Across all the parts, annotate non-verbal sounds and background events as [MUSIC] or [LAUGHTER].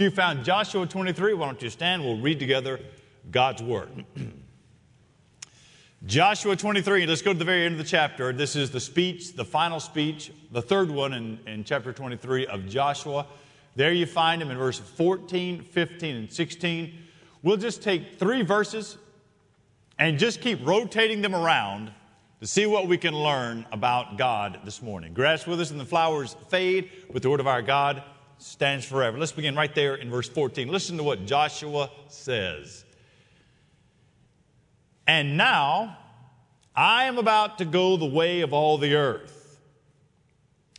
You found Joshua 23, why don't you stand? We'll read together God's Word. [CLEARS THROAT] Joshua 23, let's go to the very end of the chapter. This is the speech, the final speech, the third one in, in chapter 23 of Joshua. There you find him in verse 14, 15, and 16. We'll just take three verses and just keep rotating them around to see what we can learn about God this morning. Grass withers and the flowers fade, but the word of our God stands forever. Let's begin right there in verse 14. Listen to what Joshua says. And now I am about to go the way of all the earth.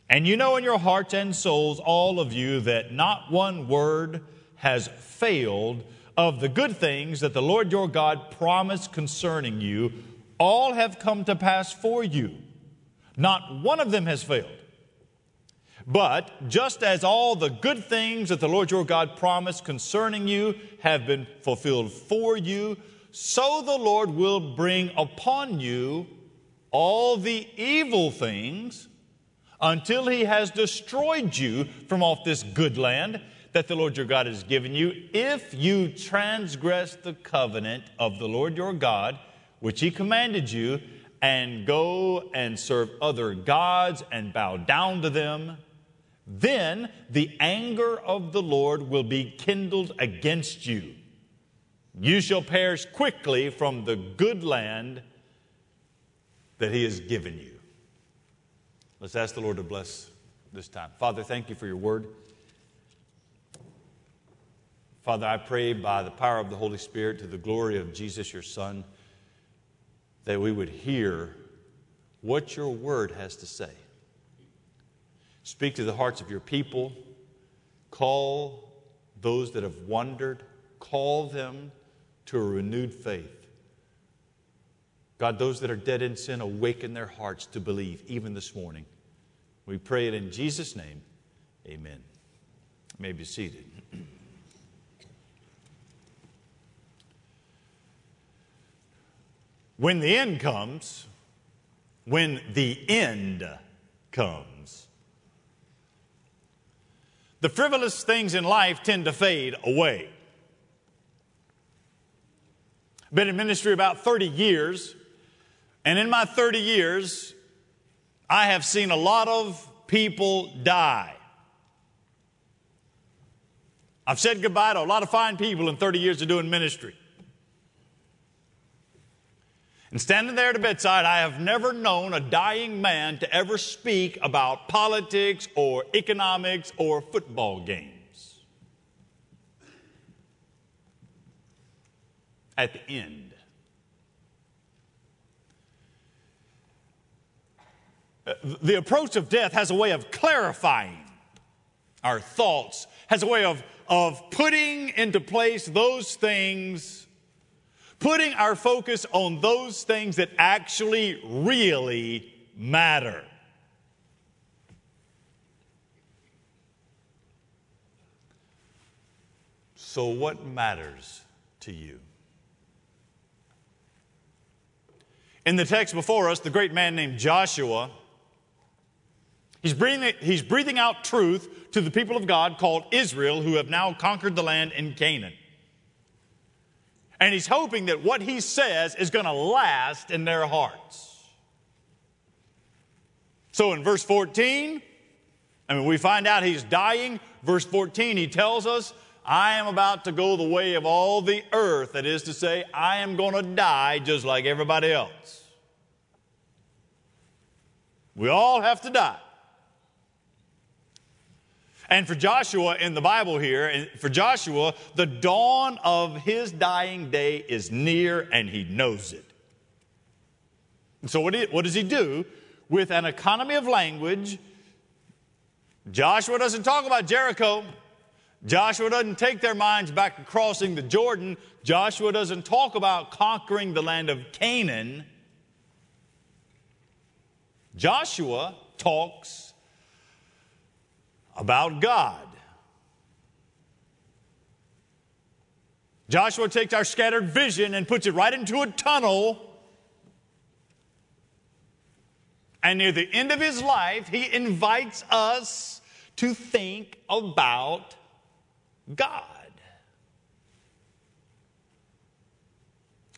And you know in your hearts and souls, all of you, that not one word has failed of the good things that the Lord your God promised concerning you all have come to pass for you. Not one of them has failed. But just as all the good things that the Lord your God promised concerning you have been fulfilled for you, so the Lord will bring upon you all the evil things until he has destroyed you from off this good land that the Lord your God has given you, if you transgress the covenant of the Lord your God which he commanded you, and go and serve other gods and bow down to them, then the anger of the Lord will be kindled against you. You shall perish quickly from the good land that he has given you. Let's ask the Lord to bless this time. Father, thank you for your word. Father, I pray by the power of the Holy Spirit to the glory of Jesus, your Son that we would hear what your word has to say. Speak to the hearts of your people. Call those that have wandered, call them to a renewed faith. God, those that are dead in sin, awaken their hearts to believe, even this morning. We pray it in Jesus' name. Amen. You may be seated. When the end comes, when the end comes, the frivolous things in life tend to fade away. I've been in ministry about 30 years, and in my 30 years, I have seen a lot of people die. I've said goodbye to a lot of fine people in 30 years of doing ministry. And standing there at the bedside, I have never known a dying man to ever speak about politics or economics or football games. At the end, uh, the approach of death has a way of clarifying our thoughts, has a way of, of putting into place those things putting our focus on those things that actually really matter. So, what matters to you? In the text before us, the great man named Joshua, he's breathing, he's breathing out truth to the people of God called Israel who have now conquered the land in Canaan. And he's hoping that what he says is going to last in their hearts. So in verse 14, I mean, we find out he's dying. Verse 14, he tells us, I am about to go the way of all the earth. That is to say, I am going to die just like everybody else. We all have to die. And for Joshua in the Bible here, for Joshua, the dawn of his dying day is near and he knows it. So, what, what does he do? With an economy of language, Joshua doesn't talk about Jericho. Joshua doesn't take their minds back to crossing the Jordan. Joshua doesn't talk about conquering the land of Canaan. Joshua talks about God. Joshua takes our scattered vision and puts it right into a tunnel. And near the end of his life, he invites us to think about God.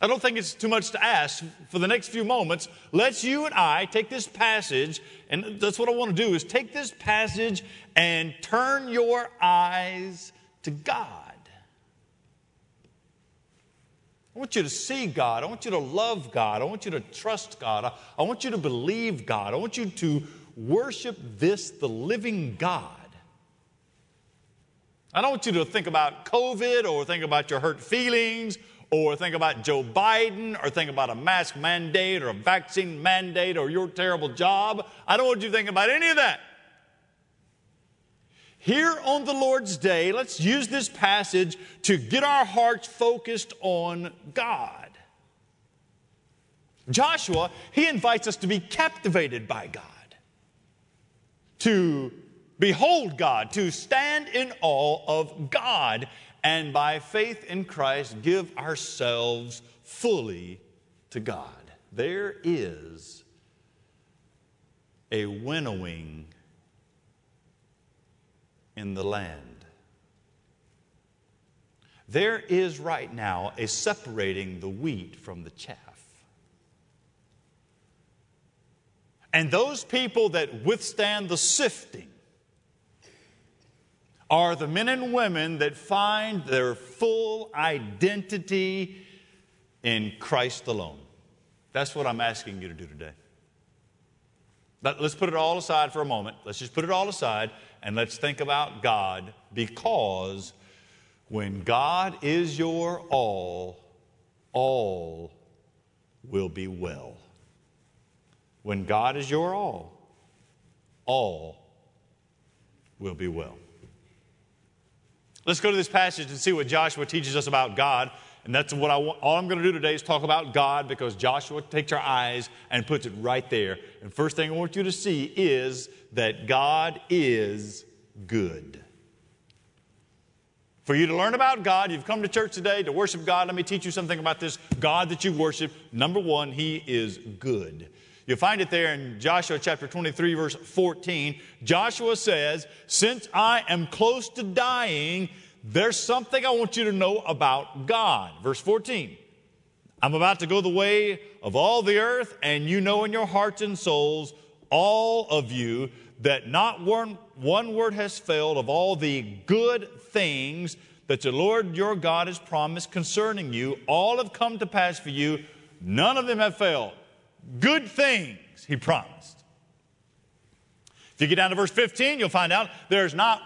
I don't think it's too much to ask for the next few moments. Let's you and I take this passage, and that's what I want to do is take this passage and turn your eyes to God. I want you to see God. I want you to love God. I want you to trust God. I, want you to believe God. I want you to worship this, the living God. I don't want you to think about COVID or think about your hurt feelings or think about Joe Biden or think about a mask mandate or a vaccine mandate or your terrible job. I don't want you to think about any of that. Here on the Lord's Day, let's use this passage to get our hearts focused on God. Joshua, he invites us to be captivated by God, to behold God, to stand in awe of God, and by faith in Christ give ourselves fully to God. There is a winnowing in the land. There is right now a separating the wheat from the chaff. And those people that withstand the sifting are the men and women that find their full identity in Christ alone. That's what I'm asking you to do today. But let's put it all aside for a moment. Let's just put it all aside and let's think about God because when God is your all, all will be well. When God is your all, all will be well. Let's go to this passage and see what Joshua teaches us about God. And that's what I want. All I'm going to do today is talk about God because Joshua takes our eyes and puts it right there. And first thing I want you to see is that God is good. For you to learn about God, you've come to church today to worship God. Let me teach you something about this God that you worship. Number one, He is good. You'll find it there in Joshua chapter 23, verse 14. Joshua says, Since I am close to dying, there's something I want you to know about God. Verse 14. I'm about to go the way of all the earth, and you know in your hearts and souls, all of you, that not one, one word has failed of all the good things that the Lord your God has promised concerning you. All have come to pass for you. None of them have failed. Good things he promised. If you get down to verse 15, you'll find out there's not,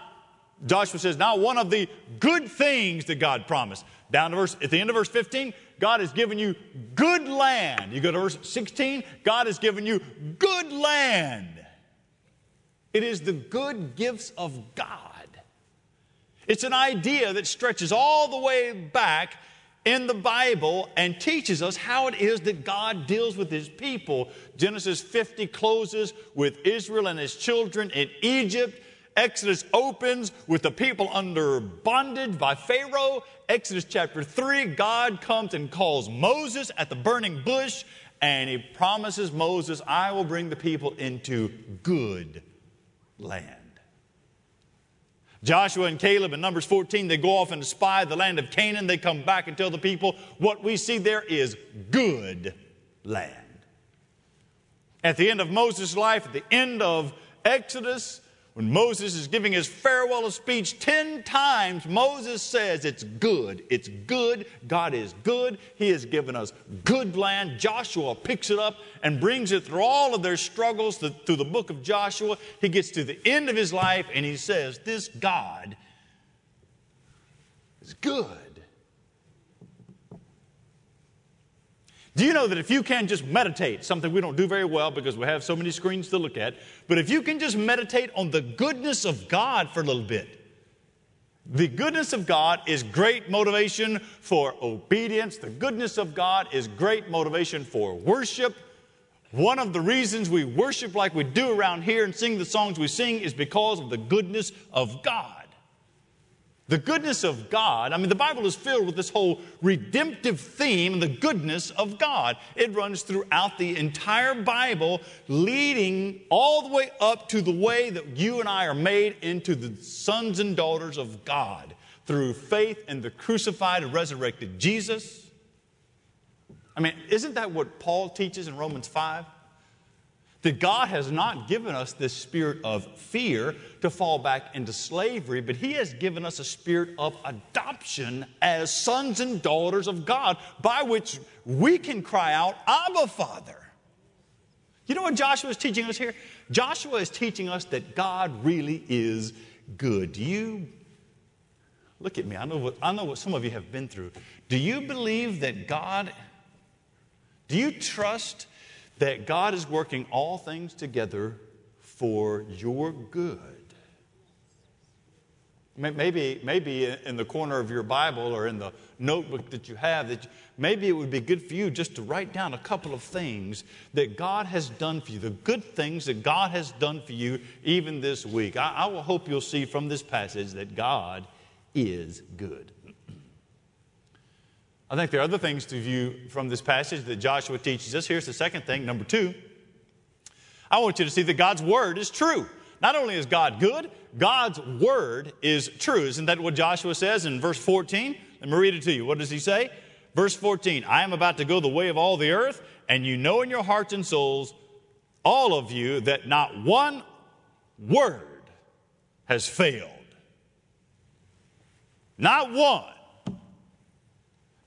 Joshua says, not one of the good things that God promised. Down to verse, at the end of verse 15, God has given you good land. You go to verse 16, God has given you good land. It is the good gifts of God. It's an idea that stretches all the way back in the Bible and teaches us how it is that God deals with his people. Genesis 50 closes with Israel and his children in Egypt. Exodus opens with the people under bondage by Pharaoh. Exodus chapter 3, God comes and calls Moses at the burning bush, and he promises Moses, I will bring the people into good land. Joshua and Caleb in Numbers 14, they go off and spy the land of Canaan. They come back and tell the people what we see there is good land. At the end of Moses' life, at the end of Exodus, when Moses is giving his farewell speech, 10 times Moses says, It's good, it's good, God is good, He has given us good land. Joshua picks it up and brings it through all of their struggles through the book of Joshua. He gets to the end of his life and he says, This God is good. Do you know that if you can just meditate, something we don't do very well because we have so many screens to look at, but if you can just meditate on the goodness of God for a little bit, the goodness of God is great motivation for obedience. The goodness of God is great motivation for worship. One of the reasons we worship like we do around here and sing the songs we sing is because of the goodness of God. The goodness of God, I mean, the Bible is filled with this whole redemptive theme, the goodness of God. It runs throughout the entire Bible, leading all the way up to the way that you and I are made into the sons and daughters of God through faith in the crucified and resurrected Jesus. I mean, isn't that what Paul teaches in Romans 5? That God has not given us this spirit of fear to fall back into slavery, but He has given us a spirit of adoption as sons and daughters of God, by which we can cry out, Abba, Father. You know what Joshua is teaching us here? Joshua is teaching us that God really is good. Do you look at me? I know what, I know what some of you have been through. Do you believe that God, do you trust that God is working all things together for your good. Maybe, maybe in the corner of your Bible or in the notebook that you have, that maybe it would be good for you just to write down a couple of things that God has done for you, the good things that God has done for you even this week. I, I will hope you'll see from this passage that God is good. I think there are other things to view from this passage that Joshua teaches us. Here's the second thing, number two. I want you to see that God's word is true. Not only is God good, God's word is true. Isn't that what Joshua says in verse 14? Let me read it to you. What does he say? Verse 14 I am about to go the way of all the earth, and you know in your hearts and souls, all of you, that not one word has failed. Not one.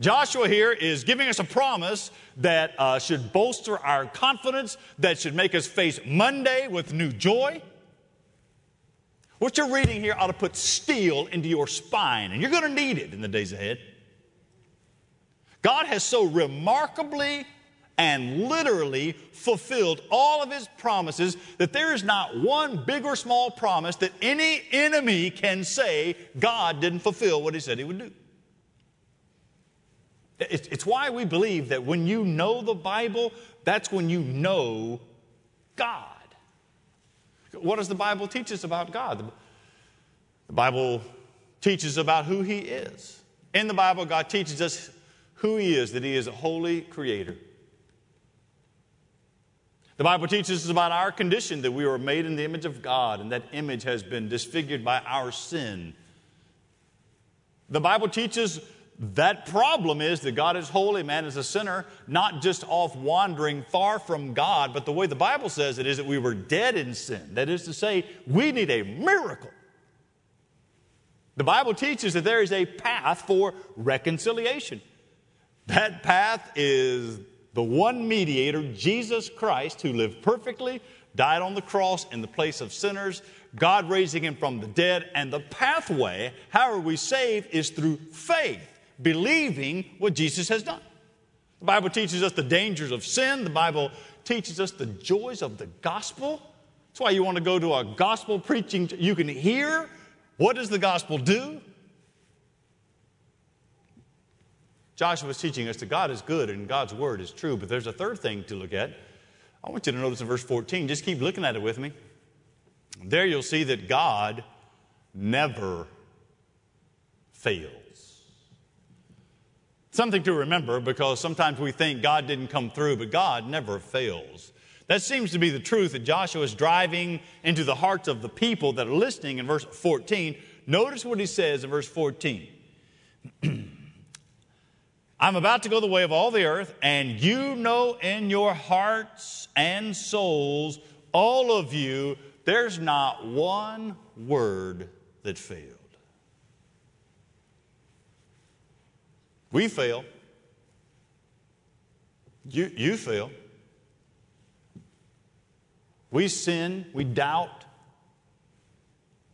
Joshua here is giving us a promise that uh, should bolster our confidence, that should make us face Monday with new joy. What you're reading here ought to put steel into your spine, and you're going to need it in the days ahead. God has so remarkably and literally fulfilled all of his promises that there is not one big or small promise that any enemy can say God didn't fulfill what he said he would do. It's why we believe that when you know the Bible, that's when you know God. What does the Bible teach us about God? The Bible teaches about who He is. In the Bible, God teaches us who He is, that He is a holy creator. The Bible teaches us about our condition, that we were made in the image of God, and that image has been disfigured by our sin. The Bible teaches that problem is that God is holy, man is a sinner, not just off wandering far from God, but the way the Bible says it is that we were dead in sin. That is to say, we need a miracle. The Bible teaches that there is a path for reconciliation. That path is the one mediator, Jesus Christ, who lived perfectly, died on the cross in the place of sinners, God raising him from the dead, and the pathway, how are we saved, is through faith believing what Jesus has done. The Bible teaches us the dangers of sin. The Bible teaches us the joys of the gospel. That's why you want to go to a gospel preaching. You can hear what does the gospel do? Joshua is teaching us that God is good and God's word is true, but there's a third thing to look at. I want you to notice in verse 14, just keep looking at it with me. There you'll see that God never fails. Something to remember because sometimes we think God didn't come through, but God never fails. That seems to be the truth that Joshua is driving into the hearts of the people that are listening in verse 14. Notice what he says in verse 14. [CLEARS THROAT] I'm about to go the way of all the earth, and you know in your hearts and souls, all of you, there's not one word that fails. We fail. You, you fail. We sin, we doubt,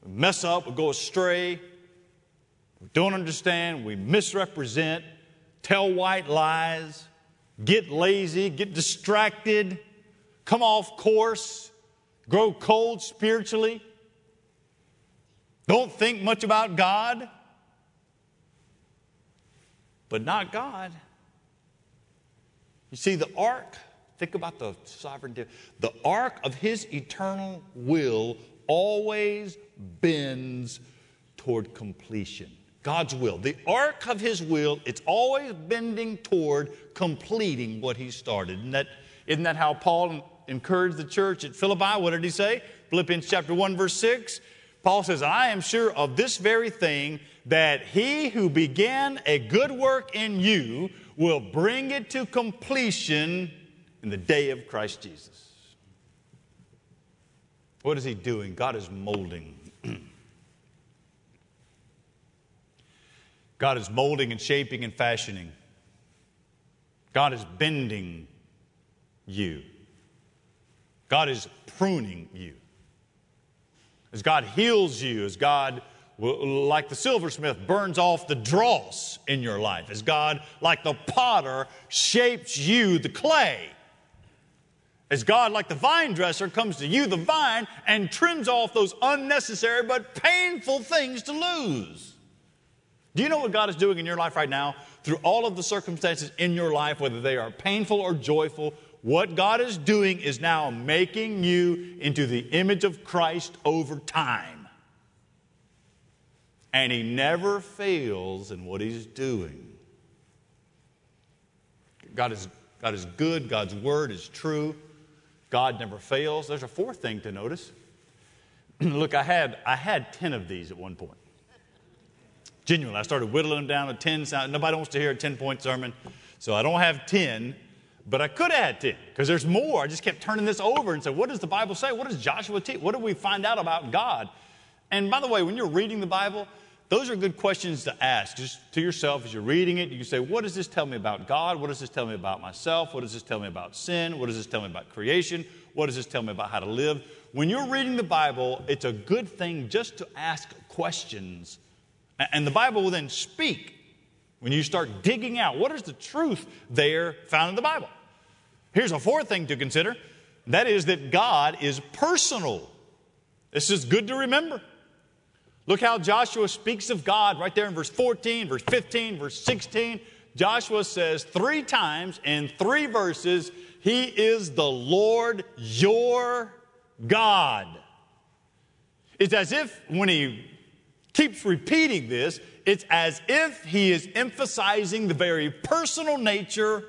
we mess up, we go astray, we don't understand, we misrepresent, tell white lies, get lazy, get distracted, come off course, grow cold spiritually, don't think much about God but not God. You see, the arc, think about the sovereignty, the arc of his eternal will always bends toward completion. God's will. The arc of His will, it's always bending toward completing what He started. And that, isn't that how Paul encouraged the church at Philippi? What did he say? Philippians chapter 1, verse 6. Paul says, I am sure of this very thing that he who began a good work in you will bring it to completion in the day of Christ Jesus. What is he doing? God is molding. [CLEARS THROAT] God is molding and shaping and fashioning. God is bending you. God is pruning you. As God heals you, as God, like the silversmith, burns off the dross in your life, as God, like the potter, shapes you, the clay, as God, like the vine dresser, comes to you, the vine, and trims off those unnecessary but painful things to lose. Do you know what God is doing in your life right now? Through all of the circumstances in your life, whether they are painful or joyful, what God is doing is now making you into the image of Christ over time. And He never fails in what He's doing. God is, God is good, God's word is true, God never fails. There's a fourth thing to notice. [CLEARS THROAT] Look, I had, I had 10 of these at one point. Genuinely, I started whittling them down to 10. Nobody wants to hear a 10 point sermon, so I don't have 10 but I could add 10 because there's more. I just kept turning this over and said, What does the Bible say? What does Joshua teach? What do we find out about God? And by the way, when you're reading the Bible, those are good questions to ask just to yourself as you're reading it. You can say, What does this tell me about God? What does this tell me about myself? What does this tell me about sin? What does this tell me about creation? What does this tell me about how to live? When you're reading the Bible, it's a good thing just to ask questions. And the Bible will then speak when you start digging out what is the truth there found in the Bible. Here's a fourth thing to consider that is that God is personal. This is good to remember. Look how Joshua speaks of God right there in verse 14, verse 15, verse 16. Joshua says three times in three verses, He is the Lord your God. It's as if when he keeps repeating this, it's as if he is emphasizing the very personal nature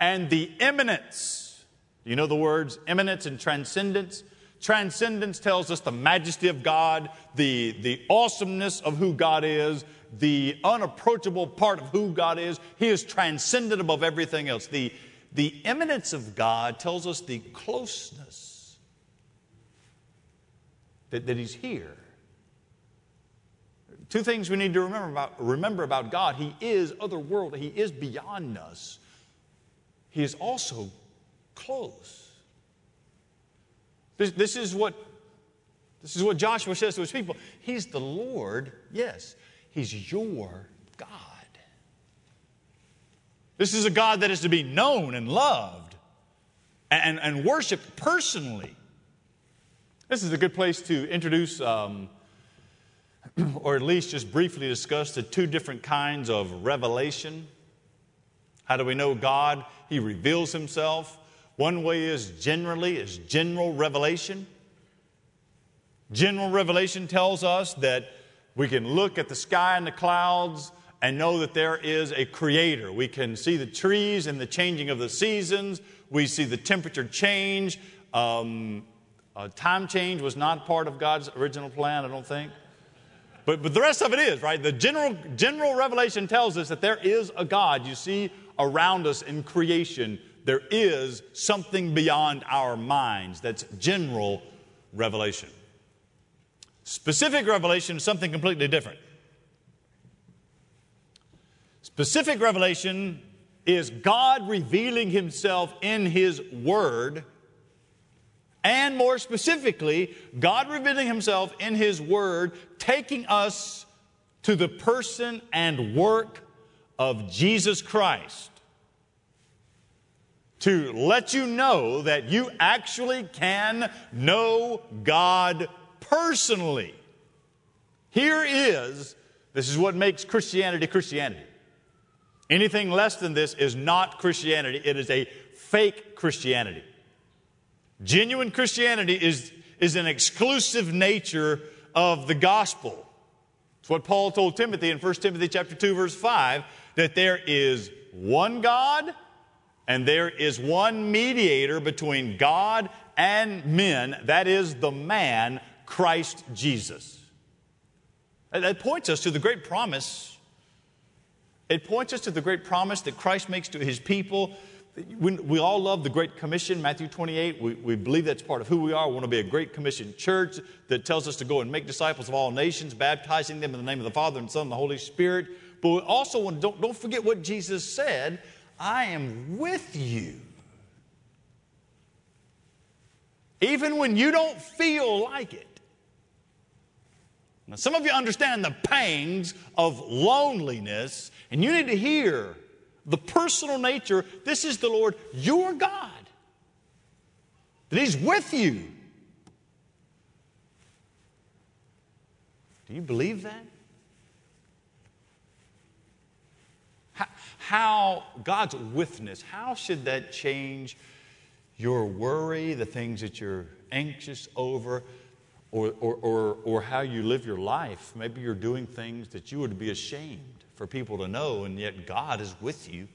and the immanence. Do You know the words immanence and transcendence? Transcendence tells us the majesty of God, the, the awesomeness of who God is, the unapproachable part of who God is. He is transcendent above everything else. The, the immanence of God tells us the closeness that, that He's here. Two things we need to remember about, remember about God He is otherworldly, He is beyond us he is also close. This, this, is what, this is what Joshua says to his people. He's the Lord, yes, He's your God. This is a God that is to be known and loved and, and worshiped personally. This is a good place to introduce, um, [CLEARS THROAT] or at least just briefly discuss, the two different kinds of revelation how do we know God? He reveals himself. One way is generally is general revelation. General revelation tells us that we can look at the sky and the clouds and know that there is a creator. We can see the trees and the changing of the seasons. We see the temperature change. Um, uh, time change was not part of God's original plan, I don't think. But, but the rest of it is, right? The general, general revelation tells us that there is a God. You see around us in creation, there is something beyond our minds that's general revelation. Specific revelation is something completely different. Specific revelation is God revealing Himself in His Word, and more specifically, God revealing Himself in His Word, taking us to the person and work of Jesus Christ to let you know that you actually can know God personally. Here is this is what makes Christianity Christianity. Anything less than this is not Christianity, it is a fake Christianity. Genuine Christianity is, is an exclusive nature of the gospel. It's what Paul told Timothy in 1 Timothy chapter 2 verse 5 that there is one God and there is one mediator between God and men, that is the man Christ Jesus. That points us to the great promise. It points us to the great promise that Christ makes to his people. We all love the Great Commission, Matthew 28. We, we believe that's part of who we are. We want to be a Great Commission church that tells us to go and make disciples of all nations, baptizing them in the name of the Father and Son and the Holy Spirit. But we also don't, don't forget what Jesus said I am with you. Even when you don't feel like it. Now, some of you understand the pangs of loneliness, and you need to hear the personal nature. This is the Lord, your God, that He's with you. Do you believe that? How, God's witness, how should that change your worry, the things that you're anxious over? or, or, or, or how you live your life. Maybe you're doing things that you would be ashamed for people to know, and yet God is with you.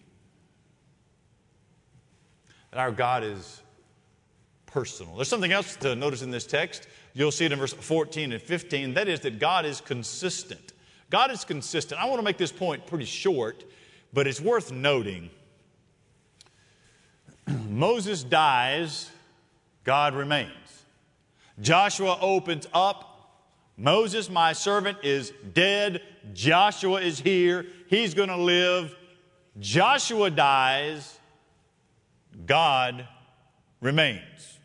And our God is personal. There's something else to notice in this text. You'll see it in verse 14 and 15. That is, that God is consistent. God is consistent. I want to make this point pretty short, but it's worth noting. [CLEARS THROAT] Moses dies, God remains. Joshua opens up. Moses, my servant, is dead. Joshua is here. He's going to live. Joshua dies. God remains.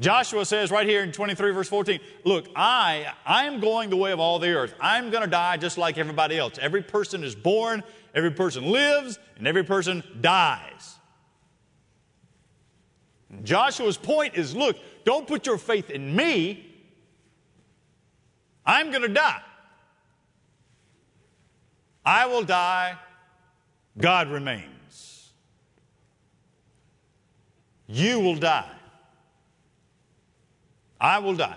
Joshua says right here in 23 verse 14, look, I, I am going the way of all the earth. I'm going to die just like everybody else. Every person is born, every person lives, and every person dies. Joshua's point is, look, don't put your faith in me. I'm going to die. I will die. God remains. You will die. I will die.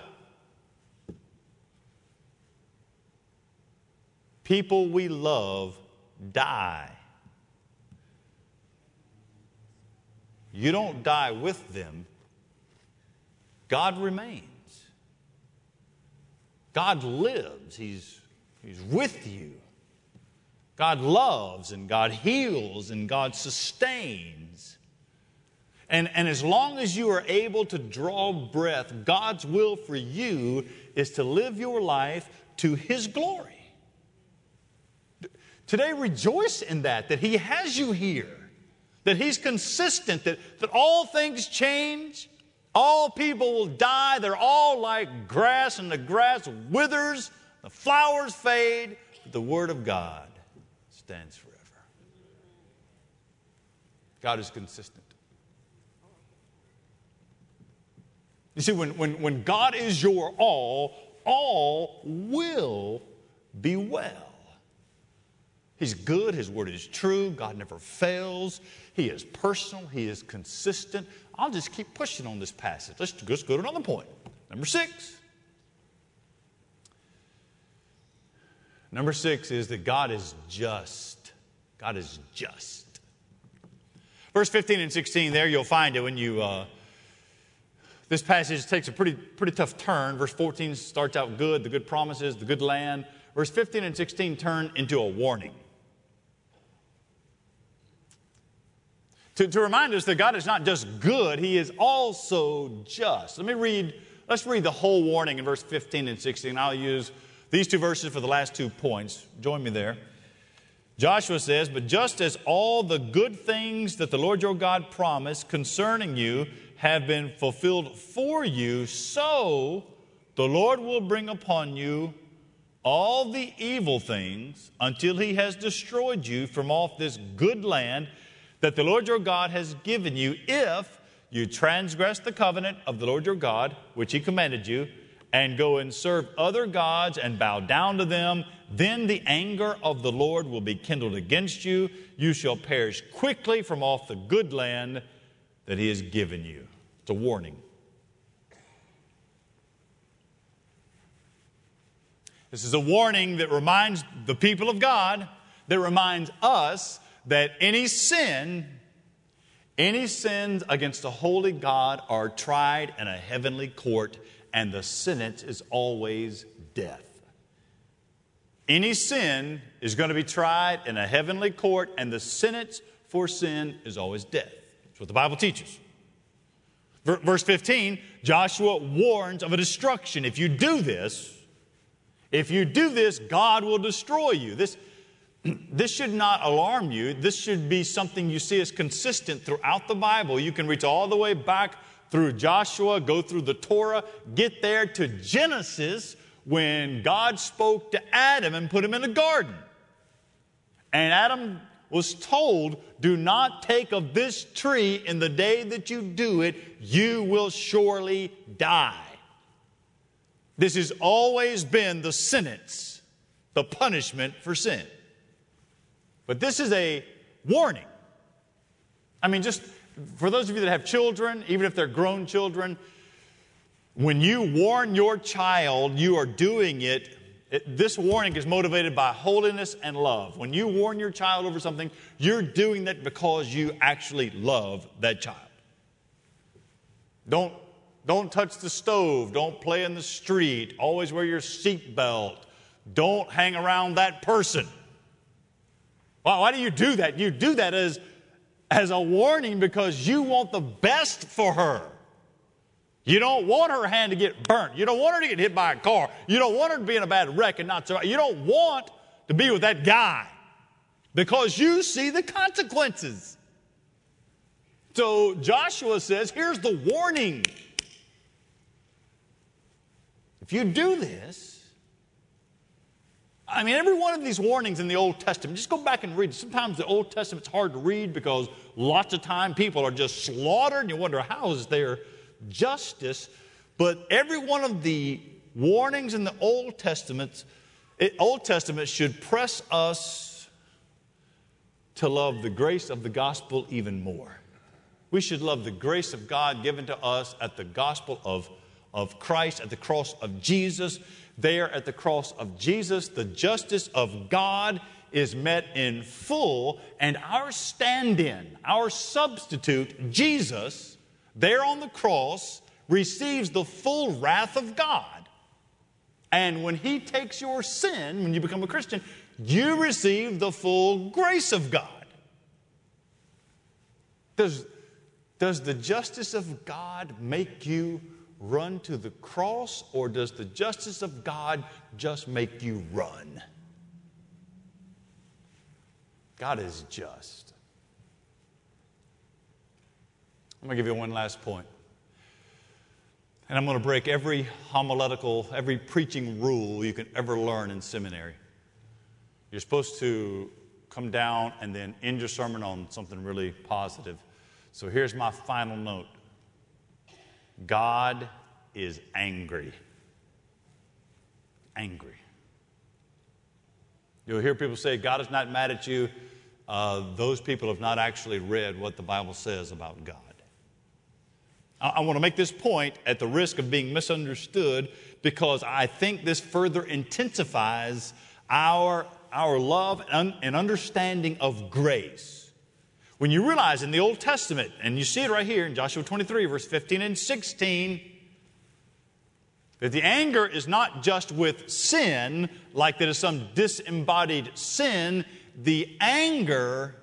People we love die. You don't die with them, God remains. God lives, He's, he's with you. God loves and God heals and God sustains. And, and as long as you are able to draw breath, God's will for you is to live your life to His glory. Today, rejoice in that, that He has you here, that He's consistent, that, that all things change, all people will die. They're all like grass, and the grass withers, the flowers fade, but the Word of God stands forever. God is consistent. You see, when, when, when God is your all, all will be well. He's good, His word is true, God never fails, He is personal, He is consistent. I'll just keep pushing on this passage. Let's just go to another point. Number six. Number six is that God is just. God is just. Verse 15 and 16, there you'll find it when you. Uh, this passage takes a pretty, pretty tough turn. Verse 14 starts out good, the good promises, the good land. Verse 15 and 16 turn into a warning. to, to remind us that God is not just good, He is also just. Let me read, let's read the whole warning in verse 15 and 16. I'll use these two verses for the last two points. Join me there. Joshua says, But just as all the good things that the Lord your God promised concerning you have been fulfilled for you, so the Lord will bring upon you all the evil things until he has destroyed you from off this good land that the Lord your God has given you if you transgress the covenant of the Lord your God, which he commanded you, and go and serve other gods and bow down to them, then the anger of the Lord will be kindled against you. You shall perish quickly from off the good land that he has given you. It's a warning. This is a warning that reminds the people of God, that reminds us that any sin, any sins against a holy God are tried in a heavenly court, and the sentence is always death. Any sin is going to be tried in a heavenly court, and the sentence for sin is always death. What the Bible teaches. Verse 15, Joshua warns of a destruction. If you do this, if you do this, God will destroy you. This, [CLEARS THROAT] this should not alarm you. This should be something you see as consistent throughout the Bible. You can reach all the way back through Joshua, go through the Torah, get there to Genesis when God spoke to Adam and put him in the garden. And Adam was told, Do not take of this tree in the day that you do it, you will surely die. This has always been the sentence, the punishment for sin. But this is a warning. I mean, just for those of you that have children, even if they're grown children, when you warn your child, you are doing it it, this warning is motivated by holiness and love. When you warn your child over something, you're doing that because you actually love that child. Don't, don't touch the stove. Don't play in the street. Always wear your seatbelt. Don't hang around that person. Why, why do you do that? You do that as, as a warning because you want the best for her. You don't want her hand to get burnt. You don't want her to get hit by a car. You don't want her to be in a bad wreck and not survive. You don't want to be with that guy because you see the consequences. So Joshua says, here's the warning. If you do this, I mean, every one of these warnings in the Old Testament, just go back and read. Sometimes the Old Testament's hard to read because lots of time people are just slaughtered and you wonder how is there justice, but every one of the warnings in the Old Testament, Old Testament should press us to love the grace of the gospel even more. We should love the grace of God given to us at the gospel of, of Christ, at the cross of Jesus. There at the cross of Jesus, the justice of God is met in full, and our stand in, our substitute, Jesus, there on the cross, receives the full wrath of God. And when He takes your sin, when you become a Christian, you receive the full grace of God. Does, does the justice of God make you run to the cross, or does the justice of God just make you run? God is just. I'm going to give you one last point. And I'm going to break every homiletical, every preaching rule you can ever learn in seminary. You're supposed to come down and then end your sermon on something really positive. So here's my final note God is angry. Angry. You'll hear people say, God is not mad at you. Uh, those people have not actually read what the Bible says about God. I want to make this point at the risk of being misunderstood because I think this further intensifies our, our love and understanding of grace. When you realize in the Old Testament, and you see it right here in Joshua 23, verse 15 and 16, that the anger is not just with sin, like that is some disembodied sin, the anger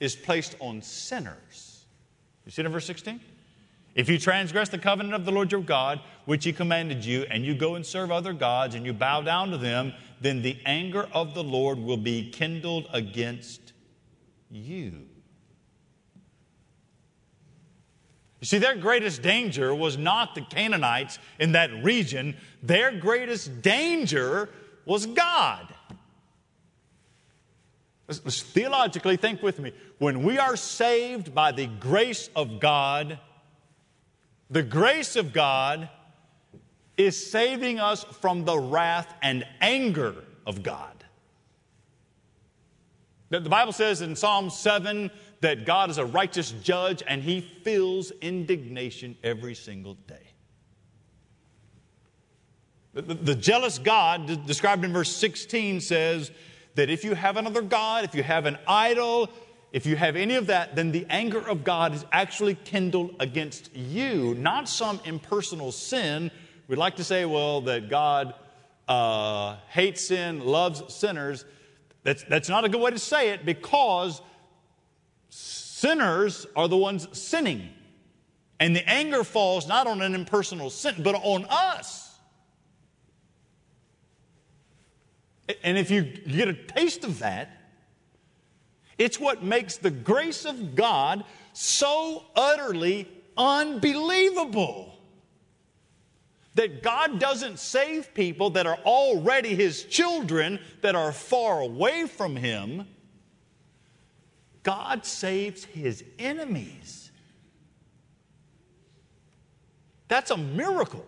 is placed on sinners. You see it in verse 16? If you transgress the covenant of the Lord your God, which he commanded you, and you go and serve other gods, and you bow down to them, then the anger of the Lord will be kindled against you. You see, their greatest danger was not the Canaanites in that region, their greatest danger was God. Let's, theologically think with me. When we are saved by the grace of God, the grace of God is saving us from the wrath and anger of God. The Bible says in Psalm 7 that God is a righteous judge and he feels indignation every single day. The, the, jealous God, described in verse 16, says that if you have another God, if you have an idol, if you have any of that, then the anger of God is actually kindled against you, not some impersonal sin. We'd like to say, well, that God uh, hates sin, loves sinners. That's, that's not a good way to say it because sinners are the ones sinning. And the anger falls not on an impersonal sin, but on us. And if you get a taste of that, it's what makes the grace of God so utterly unbelievable. That God doesn't save people that are already His children, that are far away from Him. God saves His enemies. That's a miracle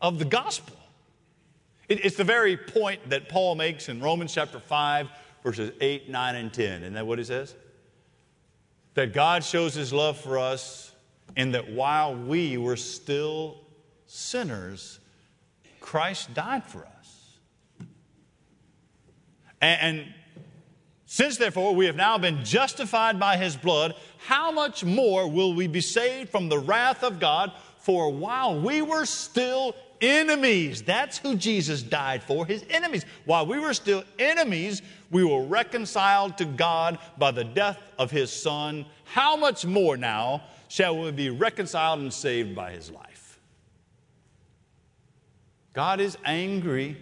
of the gospel. It's the very point that Paul makes in Romans chapter 5, verses 8, 9, and 10. Isn't that what he says? That God shows his love for us in that while we were still sinners, Christ died for us. And, and since, therefore, we have now been justified by his blood, how much more will we be saved from the wrath of God? For while we were still enemies. That's who Jesus died for, his enemies. While we were still enemies, we were reconciled to God by the death of his son. How much more now shall we be reconciled and saved by his life? God is angry,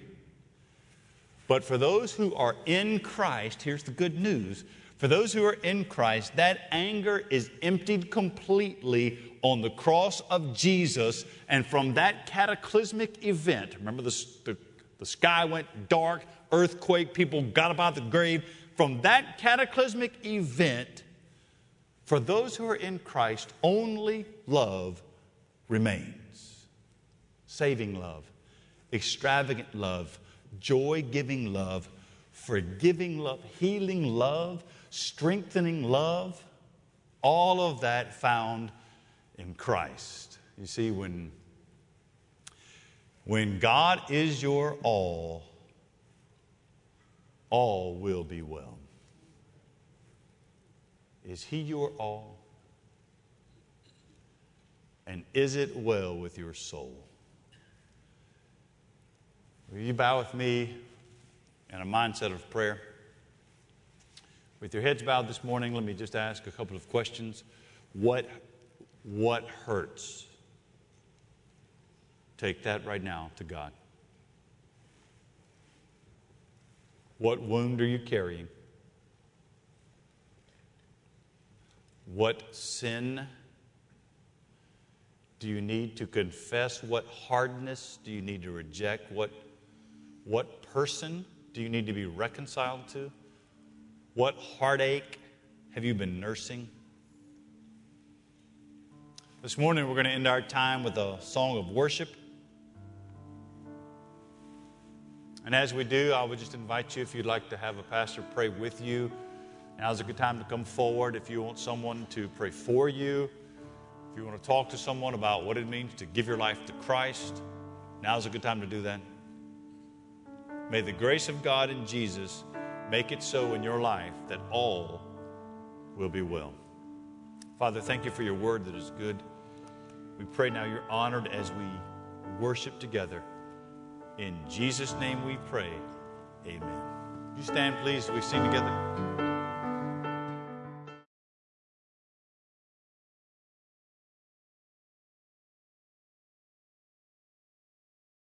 but for those who are in Christ, here's the good news. For those who are in Christ, that anger is emptied completely on the cross of Jesus. And from that cataclysmic event, remember the, the, the sky went dark, earthquake, people got up out the grave. From that cataclysmic event, for those who are in Christ, only love remains saving love, extravagant love, joy giving love, forgiving love, healing love, strengthening love. All of that found in Christ. You see, when, when God is your all, all will be well. Is He your all? And is it well with your soul? Will you bow with me in a mindset of prayer? With your heads bowed this morning, let me just ask a couple of questions. What what hurts. Take that right now to God. What wound are you carrying? What sin do you need to confess? What hardness do you need to reject? What, what person do you need to be reconciled to? What heartache have you been nursing? This morning, we're going to end our time with a song of worship. And as we do, I would just invite you, if you'd like to have a pastor pray with you, now's a good time to come forward. If you want someone to pray for you, if you want to talk to someone about what it means to give your life to Christ, now's a good time to do that. May the grace of God in Jesus make it so in your life that all will be well. Father, thank you for your word that is good. We pray now you're honored as we worship together. In Jesus' name we pray. Amen. You stand, please. We sing together.